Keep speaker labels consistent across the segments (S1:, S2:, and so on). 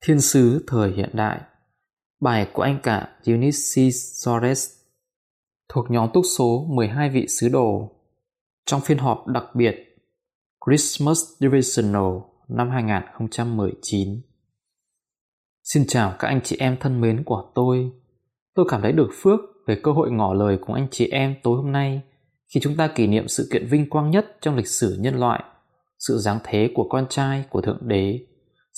S1: Thiên sứ thời hiện đại Bài của anh cả Ulysses Sores thuộc nhóm túc số 12 vị sứ đồ trong phiên họp đặc biệt Christmas Divisional năm 2019. Xin chào các anh chị em thân mến của tôi. Tôi cảm thấy được phước về cơ hội ngỏ lời cùng anh chị em tối hôm nay khi chúng ta kỷ niệm sự kiện vinh quang nhất trong lịch sử nhân loại, sự giáng thế của con trai của Thượng Đế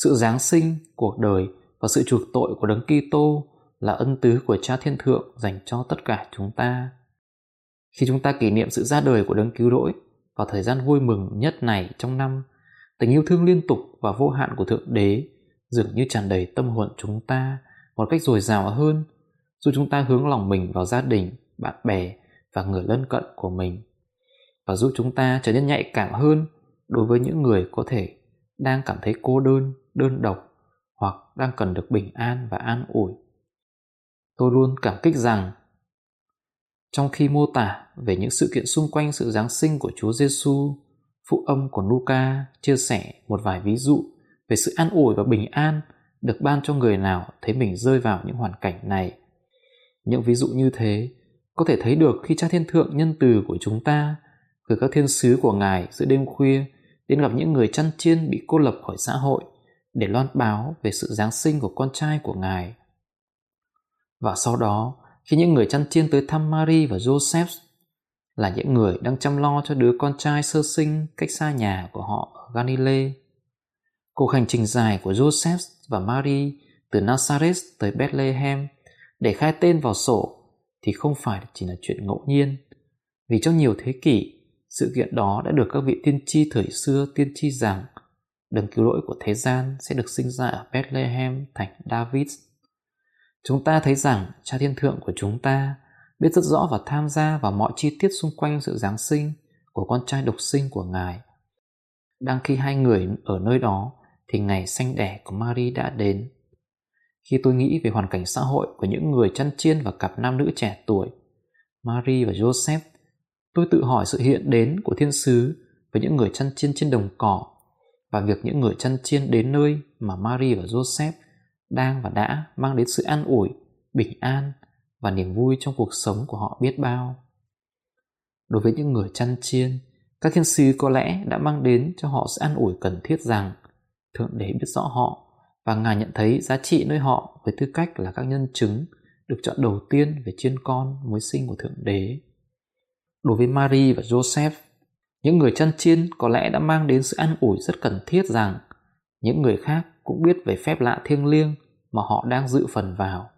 S1: sự giáng sinh, cuộc đời và sự chuộc tội của Đấng Kitô là ân tứ của Cha Thiên Thượng dành cho tất cả chúng ta. Khi chúng ta kỷ niệm sự ra đời của Đấng Cứu Rỗi vào thời gian vui mừng nhất này trong năm, tình yêu thương liên tục và vô hạn của Thượng Đế dường như tràn đầy tâm hồn chúng ta một cách dồi dào hơn dù chúng ta hướng lòng mình vào gia đình, bạn bè và người lân cận của mình và giúp chúng ta trở nên nhạy cảm hơn đối với những người có thể đang cảm thấy cô đơn đơn độc hoặc đang cần được bình an và an ủi. Tôi luôn cảm kích rằng trong khi mô tả về những sự kiện xung quanh sự Giáng sinh của Chúa Giêsu, phụ âm của Luca chia sẻ một vài ví dụ về sự an ủi và bình an được ban cho người nào thấy mình rơi vào những hoàn cảnh này. Những ví dụ như thế có thể thấy được khi Cha Thiên Thượng nhân từ của chúng ta gửi các thiên sứ của Ngài giữa đêm khuya đến gặp những người chăn chiên bị cô lập khỏi xã hội để loan báo về sự Giáng sinh của con trai của Ngài. Và sau đó, khi những người chăn chiên tới thăm Mary và Joseph là những người đang chăm lo cho đứa con trai sơ sinh cách xa nhà của họ ở Galilee. Cuộc hành trình dài của Joseph và Mary từ Nazareth tới Bethlehem để khai tên vào sổ thì không phải chỉ là chuyện ngẫu nhiên. Vì trong nhiều thế kỷ, sự kiện đó đã được các vị tiên tri thời xưa tiên tri rằng đấng cứu rỗi của thế gian sẽ được sinh ra ở Bethlehem thành David. Chúng ta thấy rằng cha thiên thượng của chúng ta biết rất rõ và tham gia vào mọi chi tiết xung quanh sự Giáng sinh của con trai độc sinh của Ngài. Đang khi hai người ở nơi đó thì ngày sanh đẻ của Mary đã đến. Khi tôi nghĩ về hoàn cảnh xã hội của những người chăn chiên và cặp nam nữ trẻ tuổi, Mary và Joseph, tôi tự hỏi sự hiện đến của thiên sứ với những người chăn chiên trên đồng cỏ và việc những người chăn chiên đến nơi mà Mary và Joseph đang và đã mang đến sự an ủi, bình an và niềm vui trong cuộc sống của họ biết bao. Đối với những người chăn chiên, các thiên sứ có lẽ đã mang đến cho họ sự an ủi cần thiết rằng Thượng Đế biết rõ họ và Ngài nhận thấy giá trị nơi họ với tư cách là các nhân chứng được chọn đầu tiên về chiên con mới sinh của Thượng Đế. Đối với Mary và Joseph, những người chăn chiên có lẽ đã mang đến sự an ủi rất cần thiết rằng những người khác cũng biết về phép lạ thiêng liêng mà họ đang dự phần vào.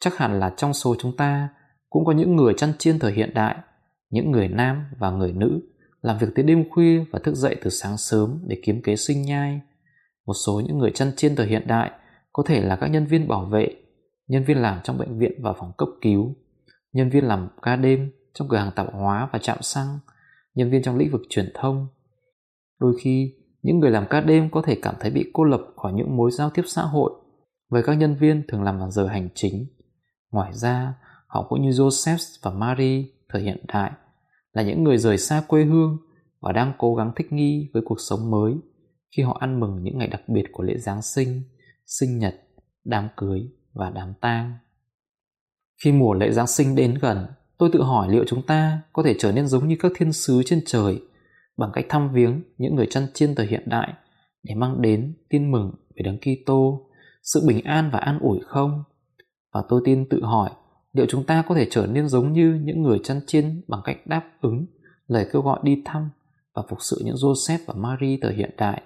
S1: Chắc hẳn là trong số chúng ta cũng có những người chăn chiên thời hiện đại, những người nam và người nữ làm việc tới đêm khuya và thức dậy từ sáng sớm để kiếm kế sinh nhai. Một số những người chăn chiên thời hiện đại có thể là các nhân viên bảo vệ, nhân viên làm trong bệnh viện và phòng cấp cứu, nhân viên làm ca đêm trong cửa hàng tạp hóa và trạm xăng, nhân viên trong lĩnh vực truyền thông. Đôi khi, những người làm ca đêm có thể cảm thấy bị cô lập khỏi những mối giao tiếp xã hội với các nhân viên thường làm vào giờ hành chính. Ngoài ra, họ cũng như Joseph và Mary thời hiện đại là những người rời xa quê hương và đang cố gắng thích nghi với cuộc sống mới khi họ ăn mừng những ngày đặc biệt của lễ Giáng sinh, sinh nhật, đám cưới và đám tang. Khi mùa lễ Giáng sinh đến gần, tôi tự hỏi liệu chúng ta có thể trở nên giống như các thiên sứ trên trời bằng cách thăm viếng những người chăn chiên thời hiện đại để mang đến tin mừng về đấng Kitô, sự bình an và an ủi không? Và tôi tin tự hỏi liệu chúng ta có thể trở nên giống như những người chăn chiên bằng cách đáp ứng lời kêu gọi đi thăm và phục sự những Joseph và Mary thời hiện đại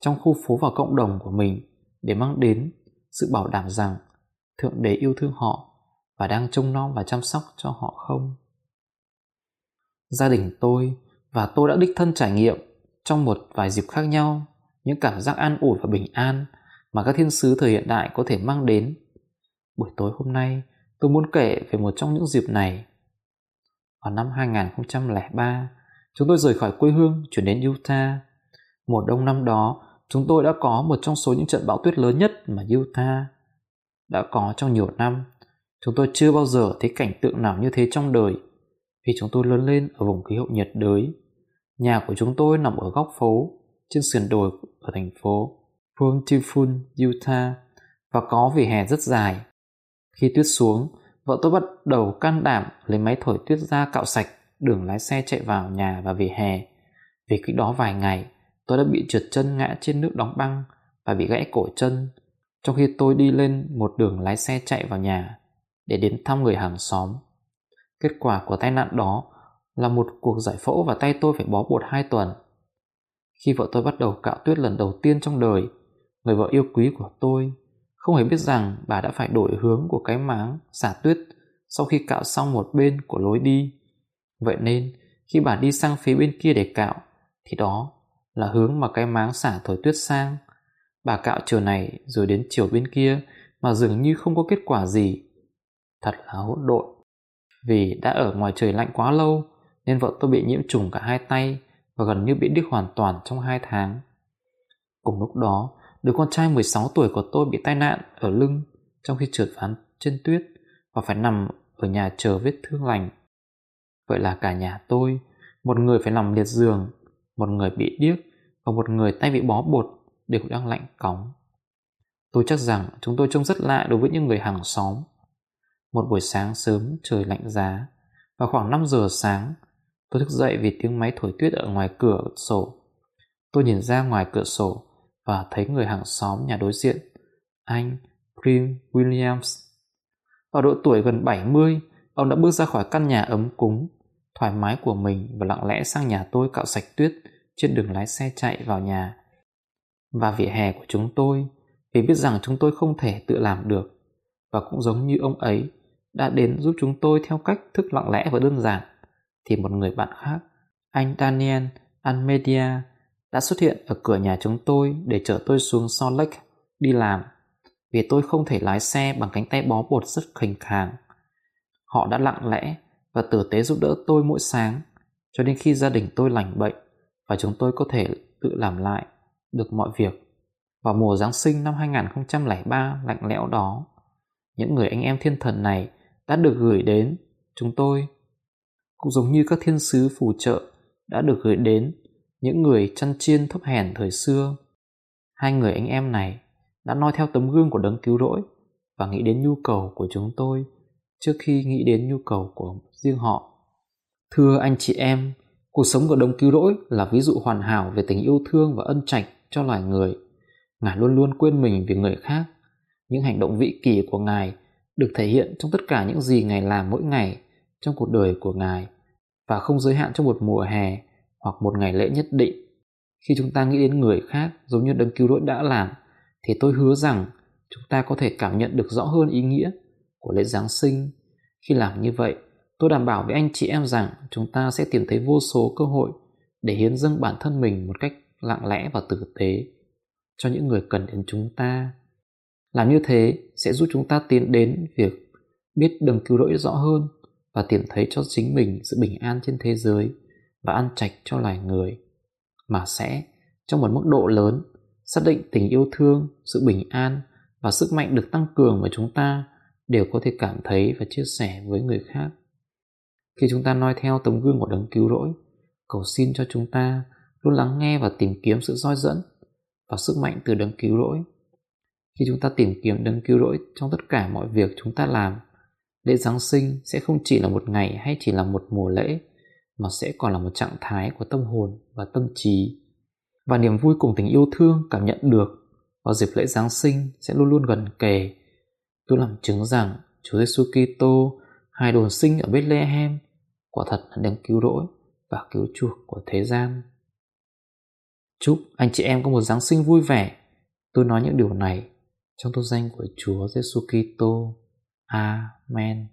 S1: trong khu phố và cộng đồng của mình để mang đến sự bảo đảm rằng Thượng Đế yêu thương họ và đang trông nom và chăm sóc cho họ không? Gia đình tôi và tôi đã đích thân trải nghiệm trong một vài dịp khác nhau những cảm giác an ủi và bình an mà các thiên sứ thời hiện đại có thể mang đến. Buổi tối hôm nay, tôi muốn kể về một trong những dịp này. Vào năm 2003, chúng tôi rời khỏi quê hương chuyển đến Utah. Mùa đông năm đó, chúng tôi đã có một trong số những trận bão tuyết lớn nhất mà Utah đã có trong nhiều năm Chúng tôi chưa bao giờ thấy cảnh tượng nào như thế trong đời vì chúng tôi lớn lên ở vùng khí hậu nhiệt đới. Nhà của chúng tôi nằm ở góc phố, trên sườn đồi ở thành phố Pontifun, Utah và có vỉa hè rất dài. Khi tuyết xuống, vợ tôi bắt đầu can đảm lấy máy thổi tuyết ra cạo sạch đường lái xe chạy vào nhà và vỉa hè. Vì cách đó vài ngày, tôi đã bị trượt chân ngã trên nước đóng băng và bị gãy cổ chân trong khi tôi đi lên một đường lái xe chạy vào nhà để đến thăm người hàng xóm. Kết quả của tai nạn đó là một cuộc giải phẫu và tay tôi phải bó bột hai tuần. Khi vợ tôi bắt đầu cạo tuyết lần đầu tiên trong đời, người vợ yêu quý của tôi không hề biết rằng bà đã phải đổi hướng của cái máng xả tuyết sau khi cạo xong một bên của lối đi. Vậy nên, khi bà đi sang phía bên kia để cạo, thì đó là hướng mà cái máng xả thổi tuyết sang. Bà cạo chiều này rồi đến chiều bên kia mà dường như không có kết quả gì. Thật là hỗn độn. Vì đã ở ngoài trời lạnh quá lâu nên vợ tôi bị nhiễm trùng cả hai tay và gần như bị điếc hoàn toàn trong hai tháng. Cùng lúc đó, đứa con trai 16 tuổi của tôi bị tai nạn ở lưng trong khi trượt ván trên tuyết và phải nằm ở nhà chờ vết thương lành. Vậy là cả nhà tôi, một người phải nằm liệt giường, một người bị điếc và một người tay bị bó bột đều đang lạnh cóng. Tôi chắc rằng chúng tôi trông rất lạ đối với những người hàng xóm. Một buổi sáng sớm trời lạnh giá, và khoảng 5 giờ sáng, tôi thức dậy vì tiếng máy thổi tuyết ở ngoài cửa sổ. Tôi nhìn ra ngoài cửa sổ và thấy người hàng xóm nhà đối diện, anh Prim Williams. Ở độ tuổi gần 70, ông đã bước ra khỏi căn nhà ấm cúng, thoải mái của mình và lặng lẽ sang nhà tôi cạo sạch tuyết trên đường lái xe chạy vào nhà. Và vỉa hè của chúng tôi, vì biết rằng chúng tôi không thể tự làm được, và cũng giống như ông ấy đã đến giúp chúng tôi theo cách thức lặng lẽ và đơn giản, thì một người bạn khác, anh Daniel Almedia, đã xuất hiện ở cửa nhà chúng tôi để chở tôi xuống Salt Lake đi làm vì tôi không thể lái xe bằng cánh tay bó bột rất khỉnh khàng. Họ đã lặng lẽ và tử tế giúp đỡ tôi mỗi sáng cho đến khi gia đình tôi lành bệnh và chúng tôi có thể tự làm lại được mọi việc. Vào mùa Giáng sinh năm 2003 lạnh lẽo đó, những người anh em thiên thần này đã được gửi đến chúng tôi cũng giống như các thiên sứ phù trợ đã được gửi đến những người chăn chiên thấp hèn thời xưa. Hai người anh em này đã noi theo tấm gương của đấng cứu rỗi và nghĩ đến nhu cầu của chúng tôi trước khi nghĩ đến nhu cầu của riêng họ. Thưa anh chị em, cuộc sống của đấng cứu rỗi là ví dụ hoàn hảo về tình yêu thương và ân trạch cho loài người. Ngài luôn luôn quên mình vì người khác. Những hành động vĩ kỳ của Ngài được thể hiện trong tất cả những gì Ngài làm mỗi ngày trong cuộc đời của Ngài và không giới hạn trong một mùa hè hoặc một ngày lễ nhất định. Khi chúng ta nghĩ đến người khác giống như đấng cứu rỗi đã làm, thì tôi hứa rằng chúng ta có thể cảm nhận được rõ hơn ý nghĩa của lễ Giáng sinh. Khi làm như vậy, tôi đảm bảo với anh chị em rằng chúng ta sẽ tìm thấy vô số cơ hội để hiến dâng bản thân mình một cách lặng lẽ và tử tế cho những người cần đến chúng ta. Làm như thế sẽ giúp chúng ta tiến đến việc biết đường cứu rỗi rõ hơn và tìm thấy cho chính mình sự bình an trên thế giới và an trạch cho loài người. Mà sẽ, trong một mức độ lớn, xác định tình yêu thương, sự bình an và sức mạnh được tăng cường mà chúng ta đều có thể cảm thấy và chia sẻ với người khác. Khi chúng ta noi theo tấm gương của đấng cứu rỗi, cầu xin cho chúng ta luôn lắng nghe và tìm kiếm sự soi dẫn và sức mạnh từ đấng cứu rỗi khi chúng ta tìm kiếm đấng cứu rỗi trong tất cả mọi việc chúng ta làm lễ giáng sinh sẽ không chỉ là một ngày hay chỉ là một mùa lễ, mà sẽ còn là một trạng thái của tâm hồn và tâm trí và niềm vui cùng tình yêu thương cảm nhận được vào dịp lễ Giáng sinh sẽ luôn luôn gần kề. Tôi làm chứng rằng Chúa Giêsu Kitô, hai đồn sinh ở Bethlehem, quả thật là đấng cứu rỗi và cứu chuộc của thế gian. Chúc anh chị em có một Giáng sinh vui vẻ. Tôi nói những điều này trong tôn danh của Chúa Giêsu Kitô. Amen.